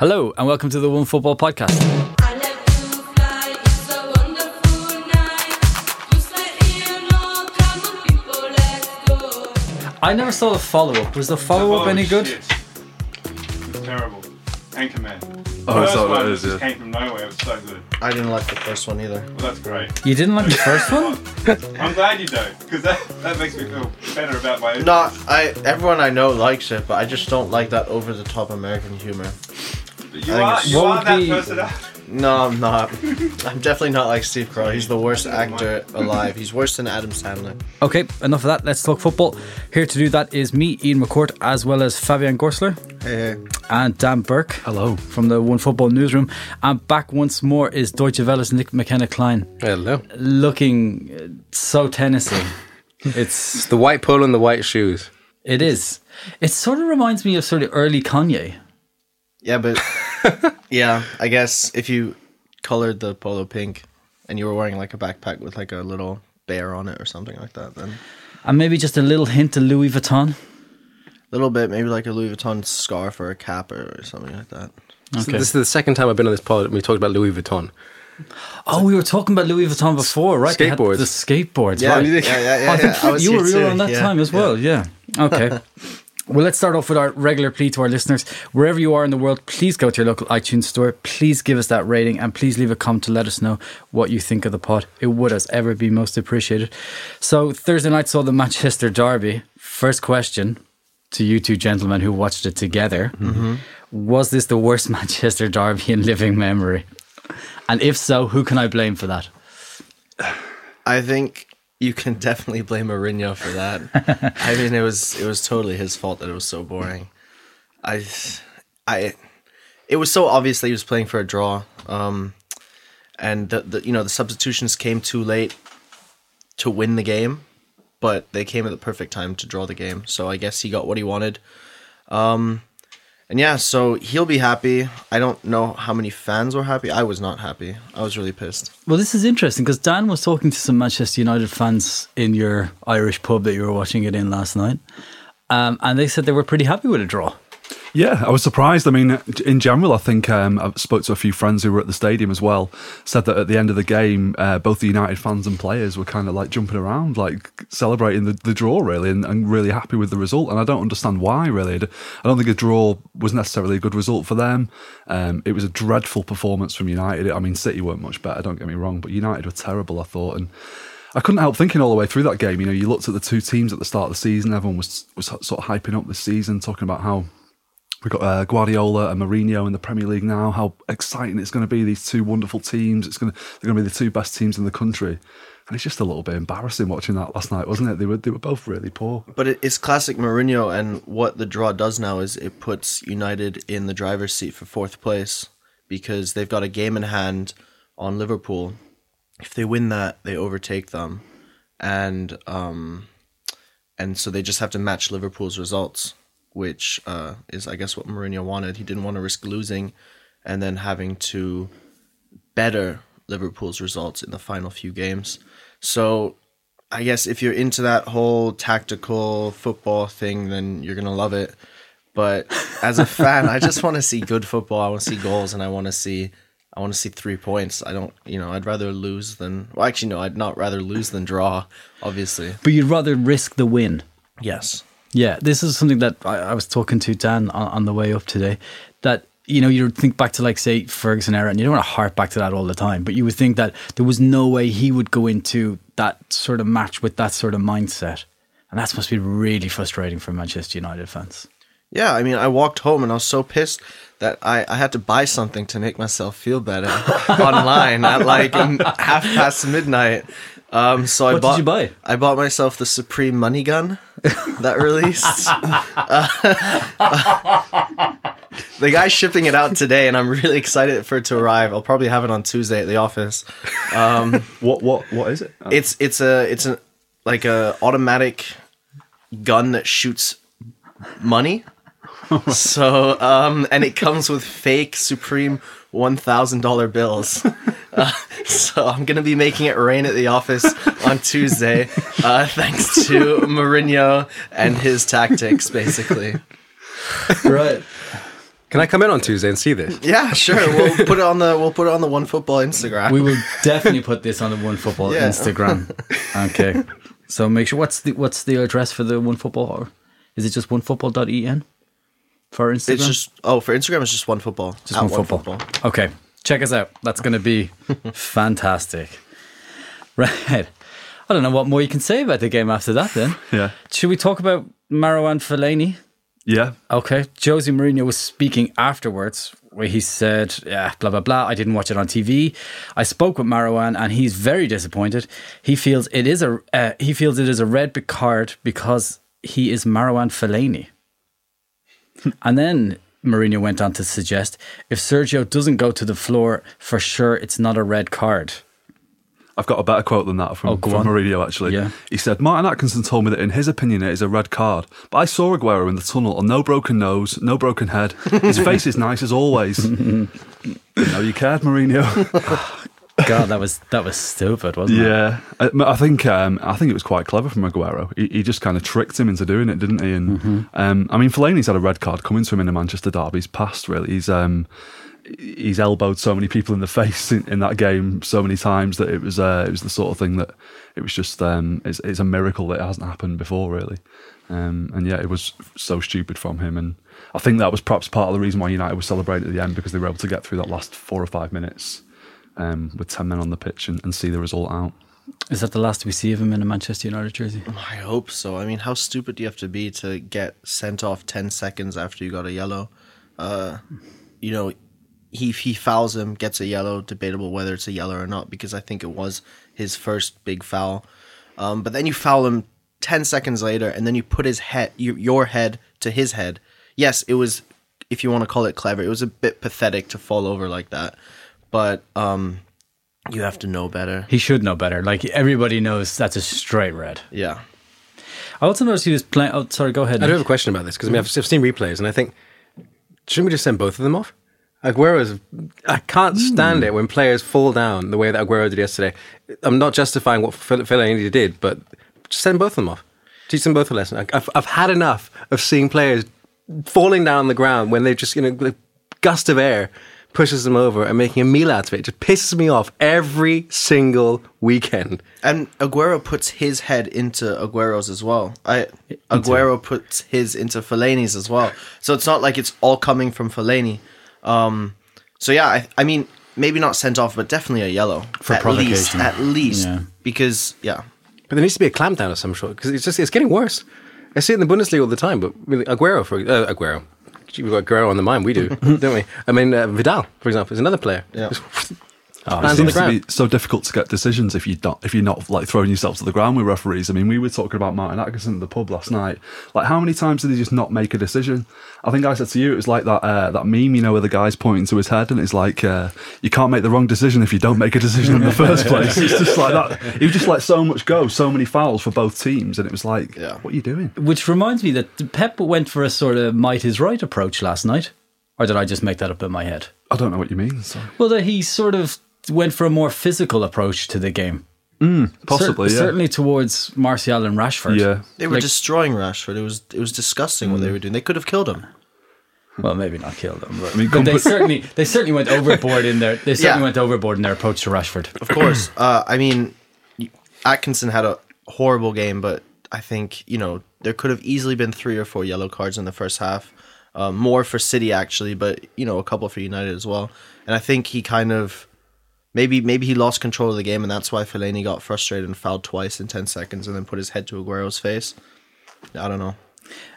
Hello, and welcome to the One Football Podcast. I let you fly, it's a wonderful night. Just let Ian know, come on people, let's go. I never saw the follow up. Was the follow up oh, any good? Shit. It's terrible. Anchorman. Oh, the is first that one it is, just yeah. came from nowhere. It was so good. I didn't like the first one either. Well, that's great. You didn't like the first one? I'm glad you don't, because that, that makes me feel better about my own. No, I everyone I know likes it, but I just don't like that over the top American humor. You think are, you are that be- person. No, I'm not. I'm definitely not like Steve Carell. He's the worst actor alive. He's worse than Adam Sandler. Okay, enough of that. Let's talk football. Here to do that is me, Ian McCourt, as well as Fabian Gorsler Hey, and Dan Burke. Hello. From the One Football Newsroom. And back once more is Deutsche Welle's Nick McKenna Klein, Hello. looking uh, so Tennessee. It's It's the white polo and the white shoes. it is. It sort of reminds me of sort of early Kanye. yeah, but yeah, I guess if you colored the polo pink and you were wearing like a backpack with like a little bear on it or something like that, then And maybe just a little hint of Louis Vuitton. a little bit, maybe like a Louis Vuitton scarf or a cap or something like that. So Okay. This is the second time I've been on this pod and we talked about Louis Vuitton. Oh, we were talking about Louis Vuitton before, right? They Skateboards. The skateboards, Yeah, right? yeah, yeah, yeah. Oh, I think I was you were real too, on that yeah, time as yeah. well. Yeah. Okay. well, let's start off with our regular plea to our listeners. Wherever you are in the world, please go to your local iTunes store. Please give us that rating and please leave a comment to let us know what you think of the pod. It would, as ever, be most appreciated. So, Thursday night saw the Manchester Derby. First question to you two gentlemen who watched it together mm-hmm. Was this the worst Manchester Derby in living memory? And if so, who can I blame for that? I think you can definitely blame Mourinho for that. I mean, it was it was totally his fault that it was so boring. I, I, it was so obvious that he was playing for a draw, um, and the, the you know the substitutions came too late to win the game, but they came at the perfect time to draw the game. So I guess he got what he wanted. Um, and yeah, so he'll be happy. I don't know how many fans were happy. I was not happy. I was really pissed. Well, this is interesting because Dan was talking to some Manchester United fans in your Irish pub that you were watching it in last night, um, and they said they were pretty happy with a draw. Yeah, I was surprised. I mean, in general, I think um, I spoke to a few friends who were at the stadium as well. Said that at the end of the game, uh, both the United fans and players were kind of like jumping around, like celebrating the, the draw, really, and, and really happy with the result. And I don't understand why, really. I don't think a draw was necessarily a good result for them. Um, it was a dreadful performance from United. I mean, City weren't much better, don't get me wrong, but United were terrible, I thought. And I couldn't help thinking all the way through that game. You know, you looked at the two teams at the start of the season. Everyone was was sort of hyping up this season, talking about how we've got uh, Guardiola and Mourinho in the Premier League now. How exciting it's going to be! These two wonderful teams. It's going to they're going to be the two best teams in the country. And it's just a little bit embarrassing watching that last night, wasn't it? They were they were both really poor. But it's classic Mourinho, and what the draw does now is it puts United in the driver's seat for fourth place because they've got a game in hand on Liverpool. If they win that, they overtake them, and um, and so they just have to match Liverpool's results, which uh, is I guess what Mourinho wanted. He didn't want to risk losing, and then having to better Liverpool's results in the final few games. So I guess if you're into that whole tactical football thing, then you're gonna love it. But as a fan, I just want to see good football. I want to see goals, and I want to see I want to see three points. I don't, you know, I'd rather lose than well, actually, no, I'd not rather lose than draw. Obviously, But you'd rather risk the win. yes. Yeah, this is something that I, I was talking to Dan on, on the way up today. That you know, you think back to like say Ferguson era, and you don't want to harp back to that all the time, but you would think that there was no way he would go into that sort of match with that sort of mindset, and that must be really frustrating for Manchester United fans. Yeah, I mean, I walked home and I was so pissed that I, I had to buy something to make myself feel better online at like half past midnight. Um, so I What did bought. you buy? I bought myself the Supreme Money Gun that released. Uh, the guy's shipping it out today, and I'm really excited for it to arrive. I'll probably have it on Tuesday at the office. Um, What what what is it? it's it's a it's a like a automatic gun that shoots money. so um and it comes with fake supreme one thousand dollar bills. Uh, so I'm gonna be making it rain at the office on Tuesday, uh, thanks to Mourinho and his tactics, basically. Right. Can I come in on Tuesday and see this? Yeah, sure. We'll put it on the we'll put it on the One Football Instagram. We will definitely put this on the One Football Yeah. Instagram. Okay. So make sure what's the what's the address for the One Football? Is it just onefootball.en for Instagram? it's just oh for Instagram it's just One Football. Just At one football. Okay, check us out. That's going to be fantastic. Right. I don't know what more you can say about the game after that. Then Yeah. should we talk about Marwan Fellaini? Yeah. Okay. José Mourinho was speaking afterwards where he said, yeah, blah, blah, blah. I didn't watch it on TV. I spoke with Marwan and he's very disappointed. He feels it is a, uh, he feels it is a red card because he is Marwan Fellaini. and then Mourinho went on to suggest if Sergio doesn't go to the floor, for sure it's not a red card. I've got a better quote than that from, Oh, from. Mourinho, actually. Yeah. He said, Martin Atkinson told me that in his opinion it is a red card, but I saw Aguero in the tunnel on no broken nose, no broken head. His face is nice as always. Didn't know you cared, Mourinho. God, that was that was stupid, wasn't it? yeah. I, I think um, I think it was quite clever from Aguero. He, he just kind of tricked him into doing it, didn't he? And Mm-hmm. um, I mean, Fellaini's had a red card coming to him in the Manchester derby's past, really. He's. Um, He's elbowed so many people in the face in, in that game so many times that it was uh, it was the sort of thing that it was just um, it's, it's a miracle that it hasn't happened before really, um, and yeah, it was so stupid from him, and I think that was perhaps part of the reason why United was celebrating at the end because they were able to get through that last four or five minutes um, with ten men on the pitch and, and see the result out. Is that the last we see of him in a Manchester United jersey? I hope so. I mean, how stupid do you have to be to get sent off ten seconds after you got a yellow? Uh, you know, he he fouls him, gets a yellow. Debatable whether it's a yellow or not because I think it was his first big foul. Um, but then you foul him ten seconds later, and then you put his head, your, your head, to his head. Yes, it was, if you want to call it clever, it was a bit pathetic to fall over like that. But um, you have to know better. He should know better. Like everybody knows that's a straight red. Yeah. I also noticed he was playing. Oh, sorry, go ahead. I do have a question about this because I mean, I've, I've seen replays and I think shouldn't we just send both of them off? Aguero's. I can't stand it when players fall down the way that Aguero did yesterday. I'm not justifying what Phil- Fellaini did, but just send both of them off. Teach them both a lesson. I- I've, I've had enough of seeing players falling down on the ground when they're just you know a gust of air pushes them over and making a meal out of it. It just pisses me off every single weekend. And Aguero puts his head into Aguero's as well. I Aguero puts his into Fellaini's as well. So it's not like it's all coming from Fellaini. Um, so yeah, I, I mean, maybe not sent off, but definitely a yellow For at least. provocation. At least Yeah. because yeah, But there needs to be a clampdown of some sort because it's just it's getting worse. I see it in the Bundesliga all the time. But really, Aguero for uh, Aguero, Gee, we've got Aguero on the mind. We do, don't we? I mean, uh, Vidal, for example, is another player. Yeah. Just Oh, it lands on the seems to be so difficult to get decisions if you don't, if you're not like throwing yourself to the ground with referees. I mean, we were talking about Martin Atkinson at the pub last night. Like, how many times did he just not make a decision? I think I said to you, it was like that uh, that meme, you know, where the guy's pointing to his head, and it's like uh, you can't make the wrong decision if you don't make a decision in the first place. It's just like that. He just let so much go, so many fouls for both teams, and it was like, Yeah. what are you doing? Which reminds me that Pep went for a sort of might is right approach last night. Or did I just make that up in my head? I don't know what you mean. So. Well, that he sort of went for a more physical approach to the game. Possibly, Cer- yeah. Certainly towards Martial and Rashford. Yeah. they were Like- destroying Rashford. It was it was disgusting what they were doing. They could have killed him. Well, maybe not killed them, but, mean, but they certainly they certainly went overboard in their they certainly Yeah. went overboard in their approach to Rashford. Of course. uh, I mean, Atkinson had a horrible game, but I think you know there could have easily been three or four yellow cards in the first half. Uh, more for City actually, but you know a couple for United as well. And I think he kind of maybe maybe he lost control of the game, and that's why Fellaini got frustrated and fouled twice in ten seconds, and then put his head to Aguero's face. I don't know.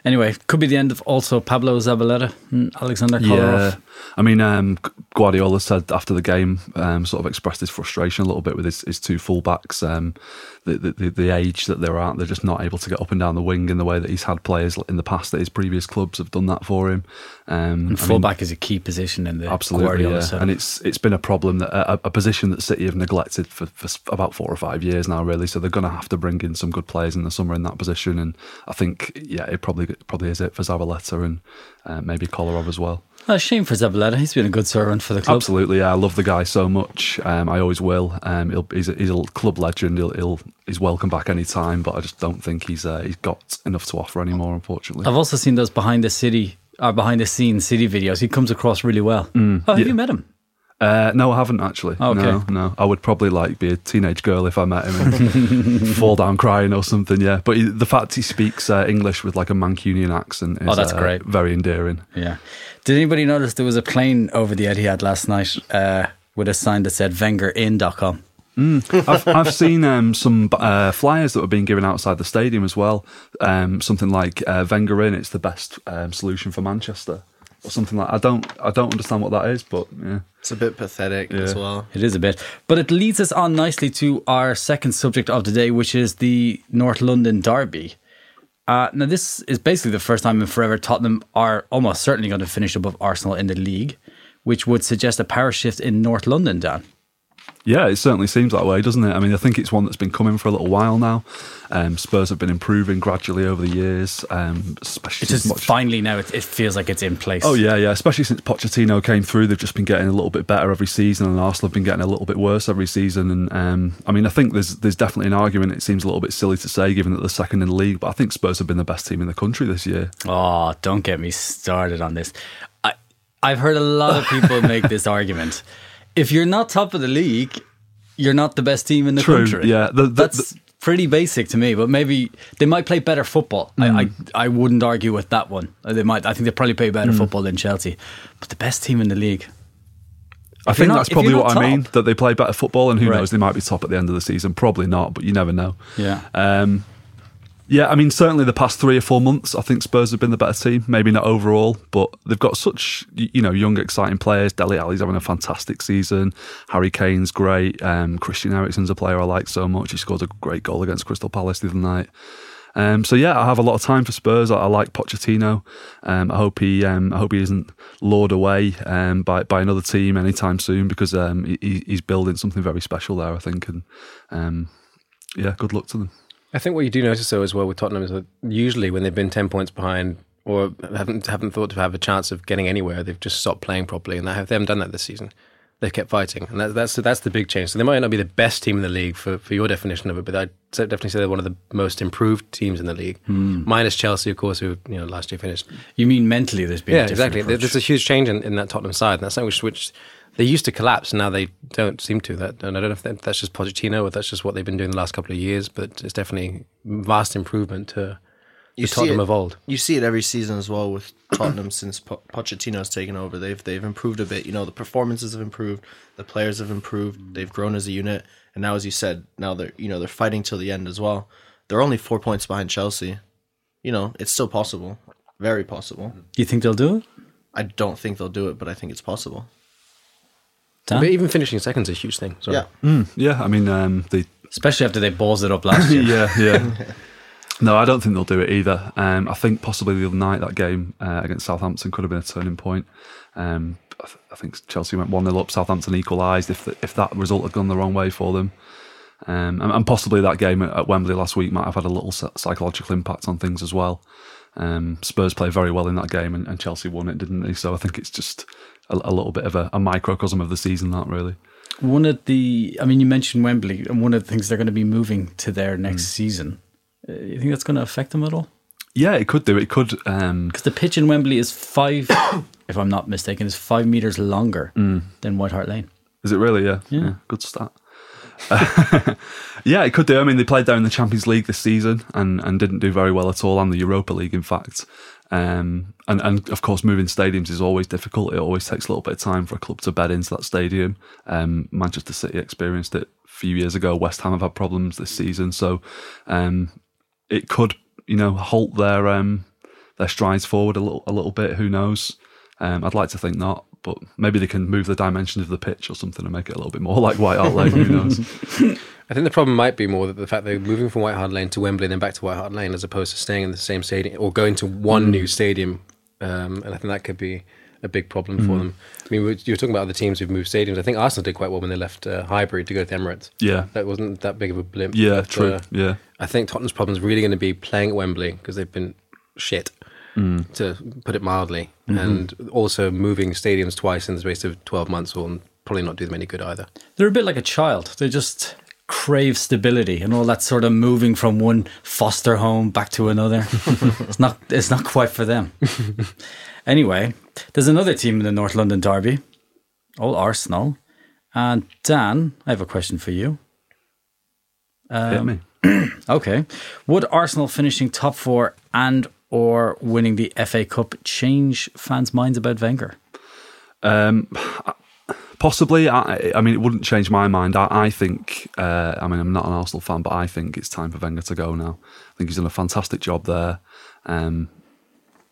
Anyway, could be the end of also Pablo Zabaleta and Alexander Kolarov. Yeah, I mean, um, Guardiola said after the game, um, sort of expressed his frustration a little bit with his, his two fullbacks. Um, the, the, the, age that they're at, they're just not able to get up and down the wing in the way that he's had players in the past that his previous clubs have done that for him. Um, I mean, And fullback is a key position in the Absolutely, Guardiola yeah. setup. and it's it's been a problem that a, a position that City have neglected for, for about four or five years now, really. So they're going to have to bring in some good players in the summer in that position, and I think yeah, it probably probably is it for Zabaleta and uh, maybe Kolarov as well. A shame for Zabaleta. He's been a good servant for the club. Absolutely, yeah. I love the guy so much. Um, I always will. Um, he'll, he's, a, he's a club legend. He'll, he'll he's welcome back any time. But I just don't think he's uh, he's got enough to offer anymore, unfortunately. I've also seen those behind the City our behind the scenes city videos, he comes across really well. oh, have Mm, yeah. you met him? Uh, no, I haven't actually. Okay. No, no. I would probably like be a teenage girl if I met him and fall down crying or something. Yeah, but he, the fact he speaks uh, English with like a Mancunian accent is Oh, that's uh, great. very endearing. Yeah. Did anybody notice there was a plane over the Etihad last night uh, with a sign that said VengerIn.com? I've, I've seen um, some uh, flyers that were being given outside the stadium as well. Um, something like uh, Wenger in, it's the best um, solution for Manchester, or something like. I don't, I don't understand what that is, but yeah. It's a bit pathetic as well. It is a bit. But it leads us on nicely to our second subject of the day, which is the North London Derby. Uh, now, this is basically the first time in forever Tottenham are almost certainly going to finish above Arsenal in the league, which would suggest a power shift in North London, Dan. Yeah, it certainly seems that way, doesn't it? I mean, I think it's one that's been coming for a little while now. Um, Spurs have been improving gradually over the years, um, especially It's just Poch- finally now it, it feels like it's in place. Oh yeah, yeah. Especially since Pochettino came through, they've just been getting a little bit better every season, and Arsenal have been getting a little bit worse every season. And um, I mean, I think there's there's definitely an argument. It seems a little bit silly to say, given that they're second in the league, but I think Spurs have been the best team in the country this year. Oh, don't get me started on this. I, I've heard a lot of people make this argument. If you're not top of the league, you're not the best team in the True, country. yeah. The- the- That's pretty basic to me, but maybe they might play better football. I, I, I wouldn't argue with that one. Uh, They might. I think they probably play better football than Chelsea, but the best team in the league. I think not- that's probably what not I mean. That they play better football, and who Right. knows, they might be top at the end of the season. Probably not, but you never know. Yeah. Um, yeah, I mean, certainly the past three or four months, I think Spurs have been the better team. Maybe not overall, but they've got such you know young, exciting players. Dele Ali's having a fantastic season. Harry Kane's great. Um, Christian Eriksen's a player I like so much. He scored a great goal against Crystal Palace the other night. Um, so yeah, I have a lot of time for Spurs. I, I like Pochettino. Um, I hope he, um, I hope he isn't lured away um, by by another team anytime soon because um, he- he, he's building something very special there. I think, and um, yeah, good luck to them. I think what you do notice though as well with Tottenham is that usually when they've been ten points behind or haven't haven't thought to have a chance of getting anywhere, they've just stopped playing properly, and they, have, they haven't done that this season. They've kept fighting, and that, that's that's the big change. So they might not be the best team in the league for, for your definition of it, but I'd definitely say they're one of the most improved teams in the league, hmm. minus Chelsea, of course, who you know last year finished. You mean mentally? There's been Yeah, exactly. Approach. There's a huge change in, in that Tottenham side, and that's something which, which they used to collapse, and now they don't seem to. That and I don't know if that, that's just Pochettino or that's just what they've been doing the last couple of years, but it's definitely vast improvement to You the see Tottenham it- of old. You see it every season as well with Tottenham since po- Pochettino's taken over. They've they've improved a bit. You know, the performances have improved, the players have improved. They've grown as a unit, and now, as you said, now they're you know they're fighting till the end as well. They're only four points behind Chelsea. You know, it's still possible, very possible. you think they'll do it? I don't think they'll do it, but I think it's possible. Dan? But even finishing second is a huge thing. So Yeah, Yeah, I mean, um, the Especially after they balls it up last year. yeah, yeah. No, I don't think they'll do it either. Um, I think possibly the other night that game uh, against Southampton could have been a turning point. Um, I, th- I think Chelsea went one 0 up. Southampton equalised. If the, if that result had gone the wrong way for them, um, and, and possibly that game at, at Wembley last week might have had a little psychological impact on things as well. Um, Spurs played very well in that game, and, and Chelsea won it, didn't they? So I think it's just a, a little bit of a, a microcosm of the season. That really. One of the, I mean, you mentioned Wembley, and one of the things they're going to be moving to there next season. Uh, you think that's going to affect them at all? Yeah, it could do. It could. Um, Because the pitch in Wembley is five, if I'm not mistaken, is five meters longer than White Hart Lane. Is it really? Yeah. Yeah. good stat. yeah, it could do. I mean, they played down in the Champions League this season and, and didn't do very well at all, and the Europa League, in fact. Um, and, and of course, moving stadiums is always difficult. It always takes a little bit of time for a club to bed into that stadium. Um, Manchester City experienced it a few years ago. West Ham have had problems this season, so um, it could, you know, halt their um, their strides forward a little a little bit. Who knows? Um, I'd like to think not, but maybe they can move the dimensions of the pitch or something and make it a little bit more like White Hart Lane. Who knows? I think the problem might be more that the fact they're moving from White Hart Lane to Wembley and then back to White Hart Lane as opposed to staying in the same stadium or going to one new stadium. Um, and I think that could be a big problem for them. I mean, you were talking about other teams who've moved stadiums. I think Arsenal did quite well when they left uh, Highbury to go to Emirates. Yeah. That wasn't that big of a blimp. Yeah, But, true. uh, yeah. I think Tottenham's problem is really going to be playing at Wembley because they've been shit, to put it mildly, and also moving stadiums twice in the space of 12 months will probably not do them any good either. They're a bit like a child. They just crave stability and all that sort of moving from one foster home back to another. it's not it's not quite for them. anyway, there's another team in the North London Derby, all Arsenal. And Dan, I have a question for you. Um, me. Okay. Would Arsenal finishing top four and or winning the FA Cup change fans' minds about Wenger? Um, Possibly. I, I mean, it wouldn't change my mind. I, I think. Uh, I mean, I'm not an Arsenal fan, but I think it's time for Wenger to go now. I think he's done a fantastic job there. Um,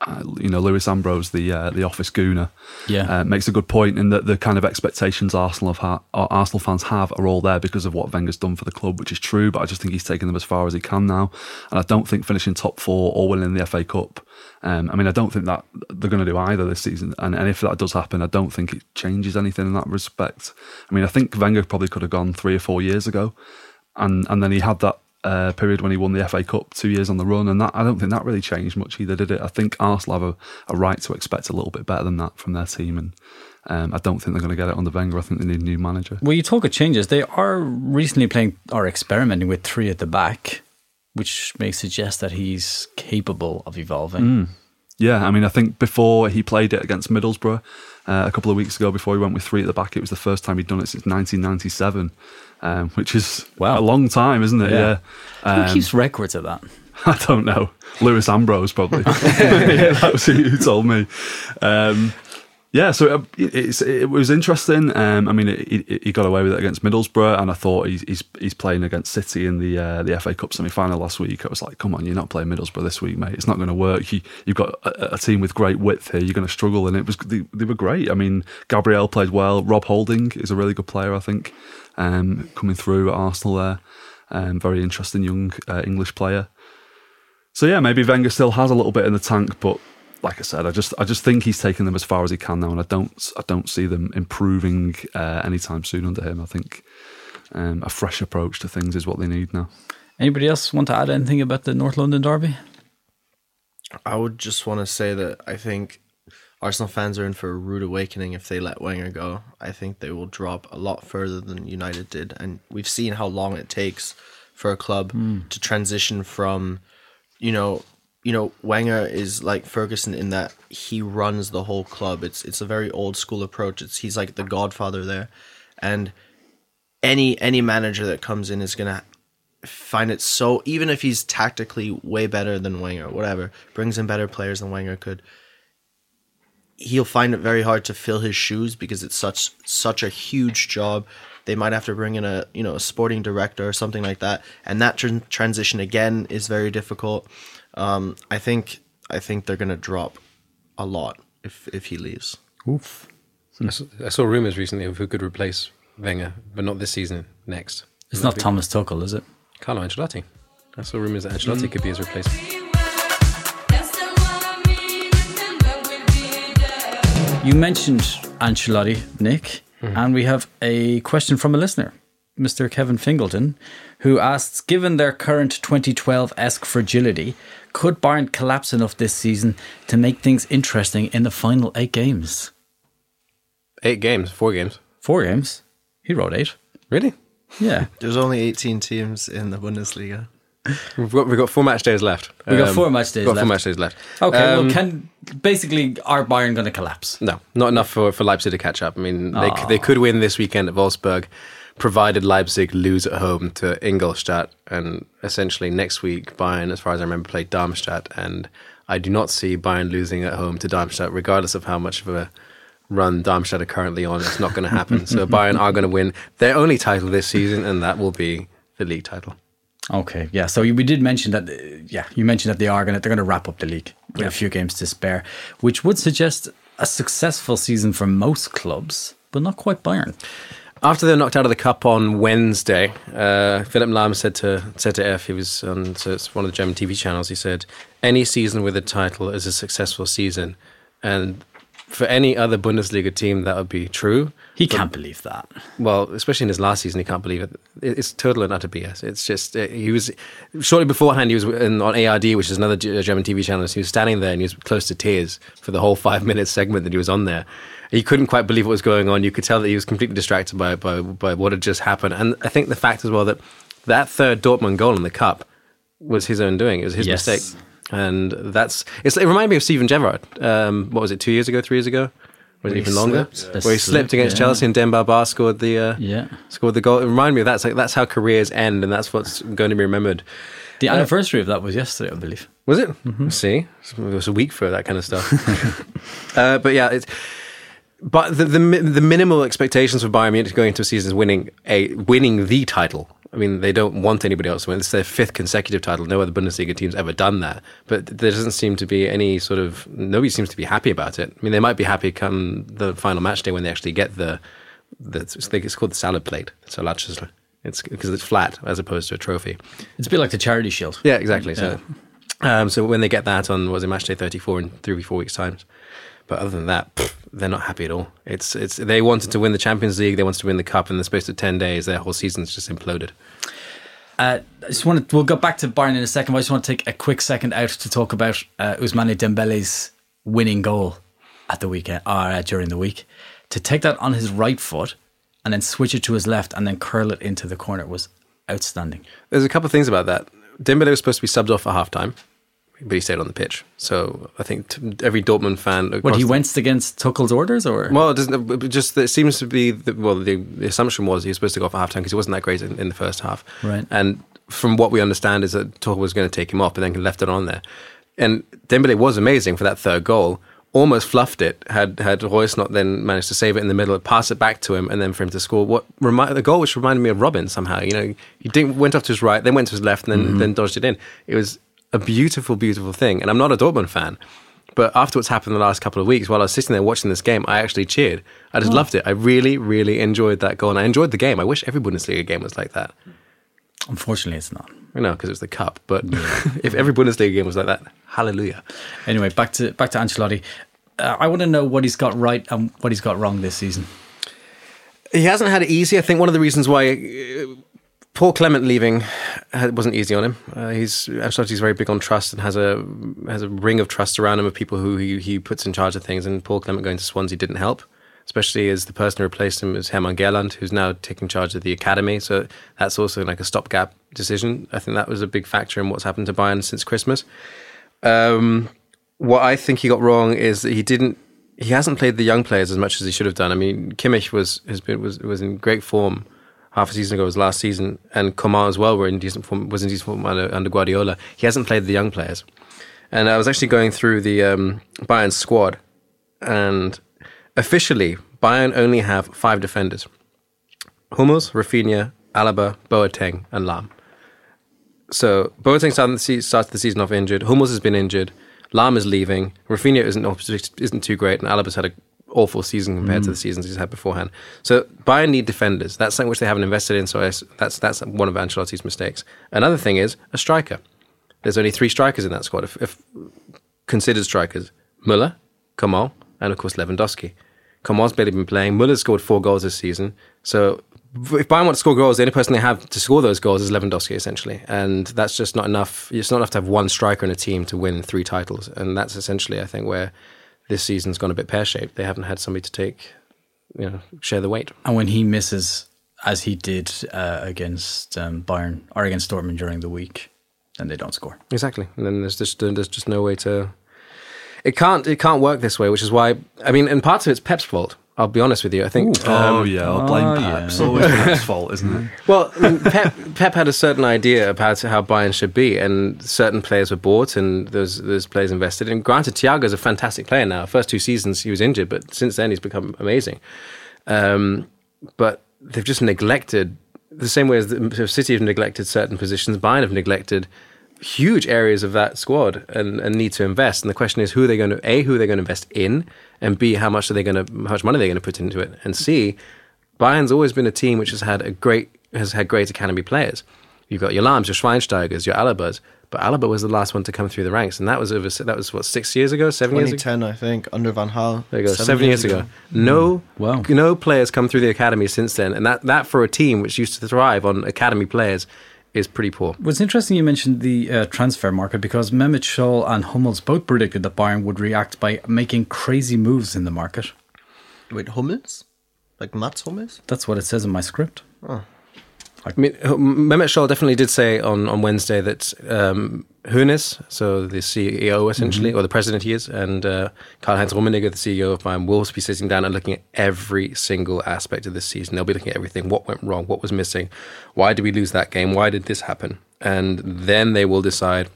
uh, you know, Lewis Ambrose, the uh, the office gooner, Yeah. uh, makes a good point in that the kind of expectations Arsenal have ha- or Arsenal fans have are all there because of what Wenger's done for the club, which is true. But I just think he's taken them as far as he can now, and I don't think finishing top four or winning the FA Cup. Um, I mean, I don't think that they're going to do either this season, and, and if that does happen, I don't think it changes anything in that respect. I mean, I think Wenger probably could have gone three or four years ago, and and then he had that uh, period when he won the FA Cup two years on the run, and that I don't think that really changed much either, did it? I think Arsenal have a, a right to expect a little bit better than that from their team, and um, I don't think they're going to get it under Wenger. I think they need a new manager. Well, you talk of changes. They are recently playing or experimenting with three at the back, which may suggest that he's capable of evolving. Yeah, I mean, I think before he played it against Middlesbrough uh, a couple of weeks ago, before he went with three at the back, it was the first time he'd done it since 1997, um, which is Wow. a long time, isn't it? Yeah. Yeah. Who keeps records of that? I don't know. Lewis Ambrose, probably. yeah, that was who who told me. Um, yeah, so uh, it, it's, it was interesting. Um, I mean, he, he- he got away with it against Middlesbrough, and I thought he's he's, he's playing against City in the uh, the FA Cup semi final last week. I was like, come on, you're not playing Middlesbrough this week, mate. It's not going to work. You, you've got a, a team with great width here. You're going to struggle, and it was they, they were great. I mean, Gabriel played well. Rob Holding is a really good player, I think, um, coming through at Arsenal there. Um, very interesting young uh, English player. So yeah, maybe Wenger still has a little bit in the tank, but like I said, I just I just think he's taken them as far as he can now, and I don't I don't see them improving uh, anytime soon under him. I think um, a fresh approach to things is what they need now. Anybody else want to add anything about the North London Derby? I would just want to say that I think Arsenal fans are in for a rude awakening if they let Wenger go. I think they will drop a lot further than United did, and we've seen how long it takes for a club hmm. to transition from, you know, you know, Wenger is like Ferguson in that he runs the whole club. It's it's a very old school approach. It's he's like the godfather there, and any any manager that comes in is gonna find it so even if he's tactically way better than Wenger, whatever, brings in better players than Wenger could, he'll find it very hard to fill his shoes because it's such such a huge job. They might have to bring in a you know a sporting director or something like that, and that tran transition again is very difficult. Um, I think I think they're gonna drop a lot if if he leaves. Oof. I saw, I saw rumors recently of who could replace Wenger, but not this season. Next, It's not Thomas Tuchel, is it? Carlo Ancelotti. I saw rumors that Ancelotti could be his replacement. You mentioned Ancelotti, Nick, mm-hmm. and we have a question from a listener, Mr. Kevin Fingleton, who asks Given their current 2012 esque fragility, could Bayern collapse enough this season to make things interesting in the final eight games? Eight games, four games. Four games? He wrote eight. Really? Yeah. There's only 18 teams in the Bundesliga. We've got we've got four match days left. We got four match days got left. Four match days left. Okay, Um, well, can basically, are Bayern going to collapse? No, not enough for, for Leipzig to catch up. I mean, they, c- they could win this weekend at Wolfsburg, provided Leipzig lose at home to Ingolstadt. And essentially, next week, Bayern, as far as I remember, play Darmstadt. And I do not see Bayern losing at home to Darmstadt, regardless of how much of a run Darmstadt are currently on. It's not going to happen. so Bayern are going to win their only title this season, and that will be the league title. Okay, yeah. So we did mention that. Yeah, you mentioned that they are going to they're going to wrap up the league with a few games to spare, which would suggest a successful season for most clubs, but not quite Bayern. After they're knocked out of the cup on Wednesday, uh, Philipp Lahm said to said to F, he was on so it's one of the German TV channels. He said, "Any season with a title is a successful season," and for any other Bundesliga team, that would be true. He can't believe that. Well, especially in his last season, he can't believe it. It- It's total and utter BS. It's just uh, he was shortly beforehand. He was in, on ARD, which is another German TV channel. So he was standing there and he was close to tears for the whole five minute segment that he was on there. He couldn't quite believe what was going on. You could tell that he was completely distracted by by, by what had just happened. And I think the fact as well that that third Dortmund goal in the cup was his own doing. It was his Yes. mistake. And that's it's, it reminded me of Steven Gerrard. Um, what was it? Two years ago, three years ago, or was it even longer? Where he slipped against yeah. Chelsea and Demba Ba scored the uh, Yeah. scored the goal. It reminded me of that. It's like that's how careers end, and that's what's going to be remembered. The anniversary of that was yesterday, I believe. Was it? See, it was a week for that kind of stuff. uh, but yeah, it's. But the, the the minimal expectations for Bayern Munich going into a season is winning a winning the title. I mean, they don't want anybody else to win. It's their fifth consecutive title. No other Bundesliga team's ever done that. But there doesn't seem to be any sort of nobody seems to be happy about it. I mean, they might be happy come the final match day when they actually get the the I think it's called the salad plate. It's a Latschussel. It's because it's flat as opposed to a trophy. It's a bit like the charity shield. Yeah, exactly. So, um, so when they get that on was it match day thirty four in three or four weeks times, but other than that, pff, they're not happy at all. It's it's they wanted to win the Champions League, they wanted to win the cup in the space of ten days. Their whole season's just imploded. Uh, I just want to. We'll go back to Bayern in a second. But I just want to take a quick second out to talk about uh, Ousmane Dembele's winning goal at the weekend or uh, during the week. To take that on his right foot and then switch it to his left and then curl it into the corner was outstanding. There's a couple of things about that. Dembele was supposed to be subbed off at half time, but he stayed on the pitch. So I think t- every Dortmund fan. What he the- went against Tuchel's orders, or Well, it doesn't. It just it seems to be the, well. The, the assumption was he was supposed to go off at halftime because he wasn't that great in, in the first half. Right. And from what we understand is that Tuchel was going to take him off, but then left it on there. And Dembele was amazing for that third goal. Almost fluffed it. Had had Reus not then managed to save it in the middle, pass it back to him, and then for him to score what remi- the goal, which reminded me of Robben somehow. You know, he didn't went off to his right, then went to his left, and then mm-hmm. then dodged it in. It was a beautiful, beautiful thing. And I'm not a Dortmund fan, but after what's happened the last couple of weeks, while I was sitting there watching this game, I actually cheered. I just loved it. I really, really enjoyed that goal, and I enjoyed the game. I wish every Bundesliga game was like that. unfortunately, it's not. I know because it was the cup, but if every Bundesliga game was like that, hallelujah. Anyway, back to back to Ancelotti. Uh, I want to know what he's got right and what he's got wrong this season. He hasn't had it easy. I think one of the reasons why uh, Paul Clement leaving wasn't easy on him. Uh, he's Ancelotti's very big on trust and has a has a ring of trust around him of people who he, he puts in charge of things. And Paul Clement going to Swansea didn't help, especially as the person who replaced him is Hermann Gerland, who's now taking charge of the academy. So that's also like a stopgap decision. I think that was a big factor in what's happened to Bayern since Christmas. Um, what I think he got wrong is that he didn't. He hasn't played the young players as much as he should have done. I mean, Kimmich was has been was was in great form half a season ago, was last season, and Coman as well were in decent form. Was in decent form under, under Guardiola. He hasn't played the young players, and I was actually going through the um, Bayern squad, and officially Bayern only have five defenders: Hummels, Rafinha, Alaba, Boateng, and Lahm. So Boateng started the, season off injured. Hummels has been injured. Lahm is leaving. Rafinha isn't isn't too great, and Alaba's had an awful season compared to the mm. seasons he's had beforehand. So Bayern need defenders. That's something which they haven't invested in. So that's that's one of Ancelotti's mistakes. Another thing is a striker. There's only three strikers in that squad. If, if considered strikers, Müller, Coman, and of course Lewandowski. Coman's barely been playing. Muller's scored four goals this season. So if Bayern want to score goals, the only person they have to score those goals is Lewandowski, essentially. And that's just not enough. It's not enough to have one striker in a team to win three titles. And that's essentially, I think, where this season's gone a bit pear shaped. They haven't had somebody to take, you know, share the weight. And when he misses, as he did uh, against um, Bayern or against Dortmund during the week, then they don't score. Exactly. And then there's just there's just no way to. It can't it can't work this way, which is why I mean, and part of it's Pep's fault. I'll be honest with you. I think. oh um, yeah, I'll blame oh, Pep. yeah. It's always Pep's fault, isn't it? Well, I mean, Pep, Pep had a certain idea about how Bayern should be, and certain players were bought, and those those players invested. And granted, Thiago's a fantastic player now. First two seasons he was injured, but since then he's become amazing. Um, but they've just neglected the same way as the City have neglected certain positions. Bayern have neglected huge areas of that squad and, and need to invest. And the question is, who are they going to a who are they going to invest in, and b how much are they going to how much money are they going to put into it, and c Bayern's always been a team which has had a great has had great academy players. You've got your Lahms, your Schweinsteigers, your Alabas, But Alaba was the last one to come through the ranks, and that was over. That was what six years ago, seven years ago. 2010, I think, under Van Gaal. There you go, seven, years, ago. No, mm. Wow. no players come through the academy since then, and that that for a team which used to thrive on academy players is pretty poor. What's interesting, you mentioned the uh, transfer market because Mehmet Scholl and Hummels both predicted that Bayern would react by making crazy moves in the market. Wait, Hummels? Like Mats Hummels? That's what it says in my script. I mean, Mehmet Scholl definitely did say on, on Wednesday that um, Hoeneß, so the CEO essentially, or the president he is, and uh, Karl-Heinz Rummenigge, the CEO of Bayern, will be sitting down and looking at every single aspect of this season. They'll be looking at everything. What went wrong? What was missing? Why did we lose that game? Why did this happen? And then they will decide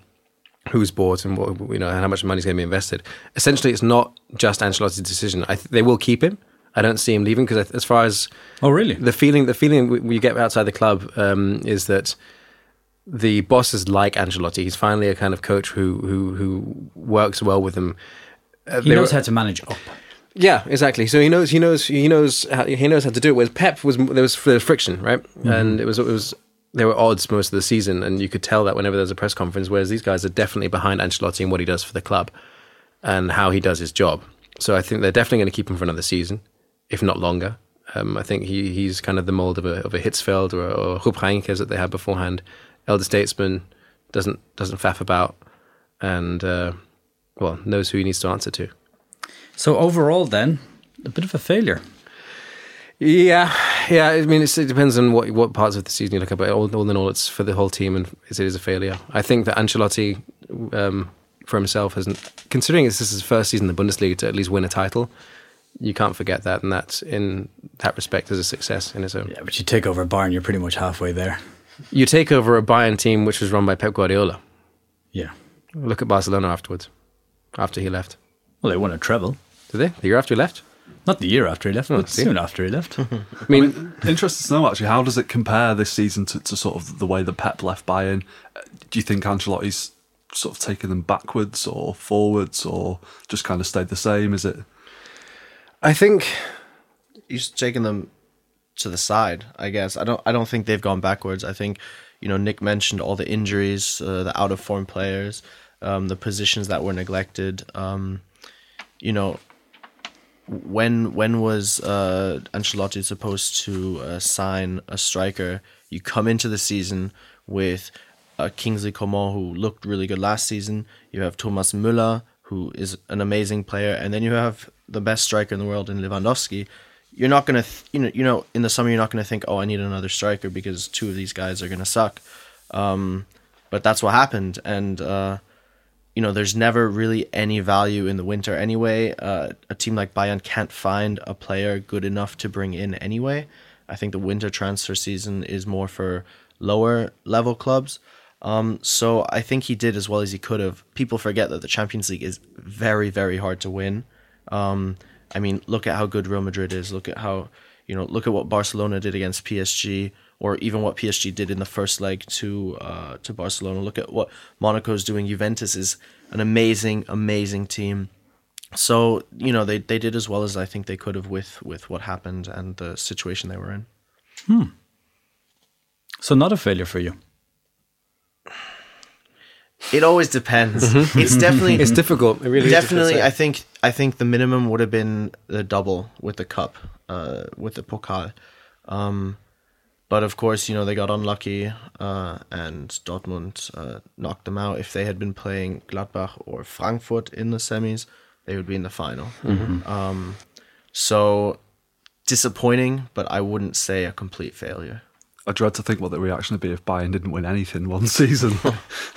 who's bought and what you know and how much money is going to be invested. Essentially, it's not just Ancelotti's decision. I th- they will keep him. I don't see him leaving because as far as Oh, really? the feeling the feeling we- we get outside the club um, is that the bosses like Ancelotti. He's finally a kind of coach who who who works well with them. Uh, He knows were- how to manage up. yeah, exactly. So he knows he knows he knows how, he knows how to do it. Whereas Pep was there was there was friction, right? And it was it was there were odds most of the season, and you could tell that whenever there's a press conference. Whereas these guys are definitely behind Ancelotti and what he does for the club and how he does his job. So I think they're definitely going to keep him for another season, if not longer. Um, I think he he's kind of the mold of a of a Hitzfeld or, or Jupp Heynckes that they had beforehand. Elder statesman doesn't doesn't faff about, and uh, well knows who he needs to answer to. So overall, then, a bit of a failure. Yeah, yeah. I mean, it's, it depends on what what parts of the season you look at, but all, all in all, it's for the whole team, and it is a failure. I think that Ancelotti, um, for himself, hasn't considering this is his first season in the Bundesliga to at least win a title. You can't forget that, and that's in that respect is a success in its own. Yeah, but you take over a Bayern, you're pretty much halfway there. You take over a Bayern team which was run by Pep Guardiola. Yeah. Look at Barcelona afterwards, after he left. Well, they won a treble. Did they? The year after he left. Not the year after he left, but see. soon after he left. I mean, Interested to know actually, how does it compare this season to, to sort of the way that Pep left Bayern? Uh, Do you think Ancelotti's sort of taken them backwards or forwards or just kind of stayed the same? Is it? I think He's taken them to the side, I guess. I don't I don't think they've gone backwards. I think, you know, Nick mentioned all the injuries, uh, the out of form players, um, the positions that were neglected. Um, you know, when when was uh, Ancelotti supposed to uh, sign a striker? You come into the season with uh, Kingsley Coman, who looked really good last season. You have Thomas Müller, who is an amazing player, and then you have the best striker in the world in Lewandowski. You're not gonna, th- you know, you know, in the summer you're not gonna think, oh, I need another striker because two of these guys are gonna suck. Um, but that's what happened, and uh, you know, there's never really any value in the winter anyway. Uh, a team like Bayern can't find a player good enough to bring in anyway. I think the winter transfer season is more for lower level clubs. Um, so I think he did as well as he could have. People forget that the Champions League is very, very hard to win. Um, I mean, look at how good Real Madrid is. Look at how you know, look at what Barcelona did against PSG, or even what PSG did in the first leg to uh, to Barcelona. Look at what Monaco's doing. Juventus is an amazing, amazing team. So you know, they they did as well as I think they could have with with what happened and the situation they were in. Hmm. so not a failure for you. It always depends. It's definitely it's difficult. It really definitely difficult i think i think the minimum would have been the double with the cup uh with the pokal. Um but of course you know they got unlucky uh and dortmund uh, knocked them out. If they had been playing gladbach or frankfurt in the semis they would be in the final. Um so disappointing but i wouldn't say a complete failure I dread to think what the reaction would be if Bayern didn't win anything one season.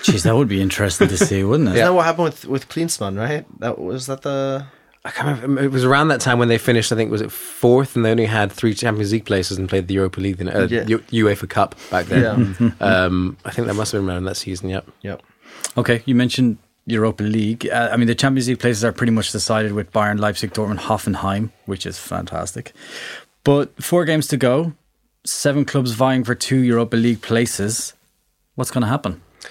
Jeez, that would be interesting to see, wouldn't it? isn't that what happened with with Klinsmann, right that was that the I can't remember. It was around that time when they finished. I think was it fourth, and they only had three Champions League places and played the Europa League, then, uh, Yeah. U- UEFA Cup back then. Yeah. Um, I think that must have been around that season. Yep. yep Okay, you mentioned Europa League. Uh, I mean, the Champions League places are pretty much decided with Bayern, Leipzig, Dortmund, Hoffenheim, which is fantastic. But four games to go, seven clubs vying for two Europa League places. What's going to happen? I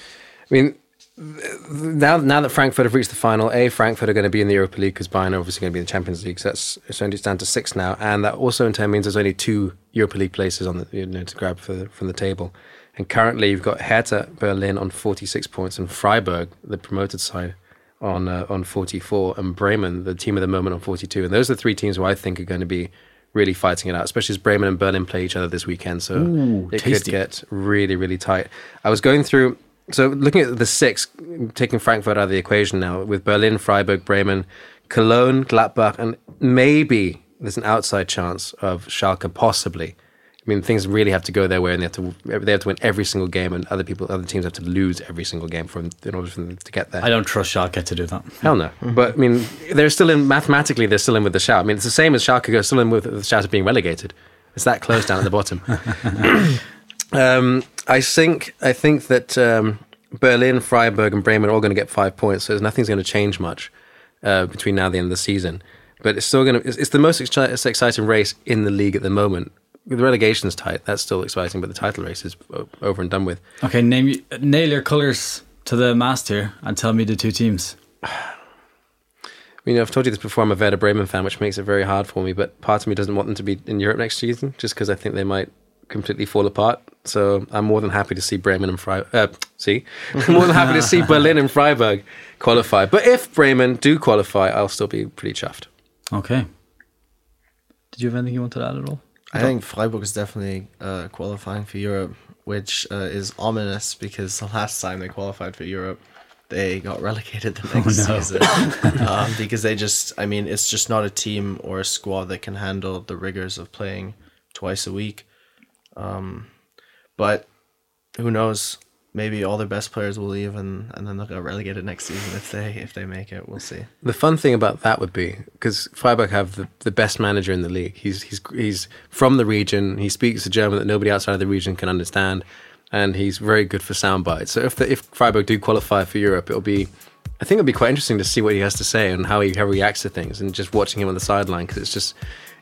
mean, now now that Frankfurt have reached the final, a Frankfurt are going to be in the Europa League because Bayern are obviously going to be in the Champions League. So that's it's only down to six now, and that also in turn means there's only two Europa League places on the you know to grab for from the table. And currently, you've got Hertha Berlin on 46 points and Freiburg, the promoted side, on uh, on 44, and Bremen, the team of the moment, on 42. And those are the three teams who I think are going to be really fighting it out, especially as Bremen and Berlin play each other this weekend. So Ooh, it tasty. could get really, really tight. I was going through, so looking at the six, taking Frankfurt out of the equation now, with Berlin, Freiburg, Bremen, Cologne, Gladbach, and maybe there's an outside chance of Schalke possibly. I mean, things really have to go their way, and they have to they have to win every single game, and other people, other teams have to lose every single game for in order for them to get there. I don't trust Schalke to do that. Hell no. But I mean, they're still in mathematically. They're still in with the shout. I mean, it's the same as Schalke go still in with the shout of being relegated. It's that close down at the bottom. um, I think I think that um, Berlin, Freiburg, and Bremen are all going to get five points. So nothing's going to change much uh, between now and the end of the season. But it's still going to. It's, it's the most exci- it's exciting race in the league at the moment. The relegation's tight. That's still exciting, but the title race is over and done with. Okay, name nail your colours to the mast here and tell me the two teams. I mean, I've told you this before. I'm a Werder Bremen fan, which makes it very hard for me. But part of me doesn't want them to be in Europe next season, just because I think they might completely fall apart. So I'm more than happy to see Bremen and Freiburg. Uh, see, I'm more than happy to see Berlin and Freiburg qualify. But if Bremen do qualify, I'll still be pretty chuffed. Okay. Did you have anything you wanted to add at all? I think Freiburg is definitely uh, qualifying for Europe, which uh, is ominous because the last time they qualified for Europe, they got relegated the next no. season um, because they just, I mean, it's just not a team or a squad that can handle the rigors of playing twice a week. Um, but who knows? Maybe all their best players will leave, and, and then they'll get relegated next season if they if they make it. We'll see. The fun thing about that would be because Freiburg have the, the best manager in the league. He's he's he's from the region. He speaks a German that nobody outside of the region can understand, and he's very good for sound bites. So if the, if Freiburg do qualify for Europe, it'll be I think it'll be quite interesting to see what he has to say and how he, how he reacts to things, and just watching him on the sideline because it's just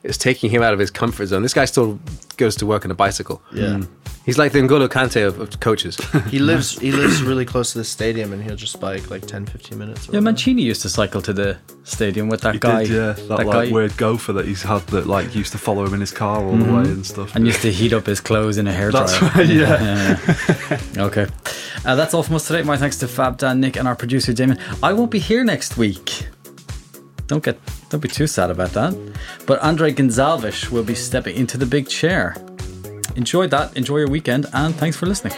it's taking him out of his comfort zone. This guy still goes to work on a bicycle. Yeah. He's like the N'Golo Kante of, of coaches. He lives he lives really close to the stadium, and he'll just bike like 10, 15 minutes. Yeah. Mancini used to cycle to the stadium with that He guy. did, yeah. That, that like guy, weird gopher that he's had that like used to follow him in his car all the way and stuff. and used to heat up his clothes in a hairdryer. That's right, yeah. Okay. Uh, that's all from us today. My thanks to Fab, Dan, Nick, and our producer, Damon. I won't be here next week. Don't get don't be too sad about that. But Andre Gonzalez will be stepping into the big chair. Enjoy that, enjoy your weekend, and thanks for listening.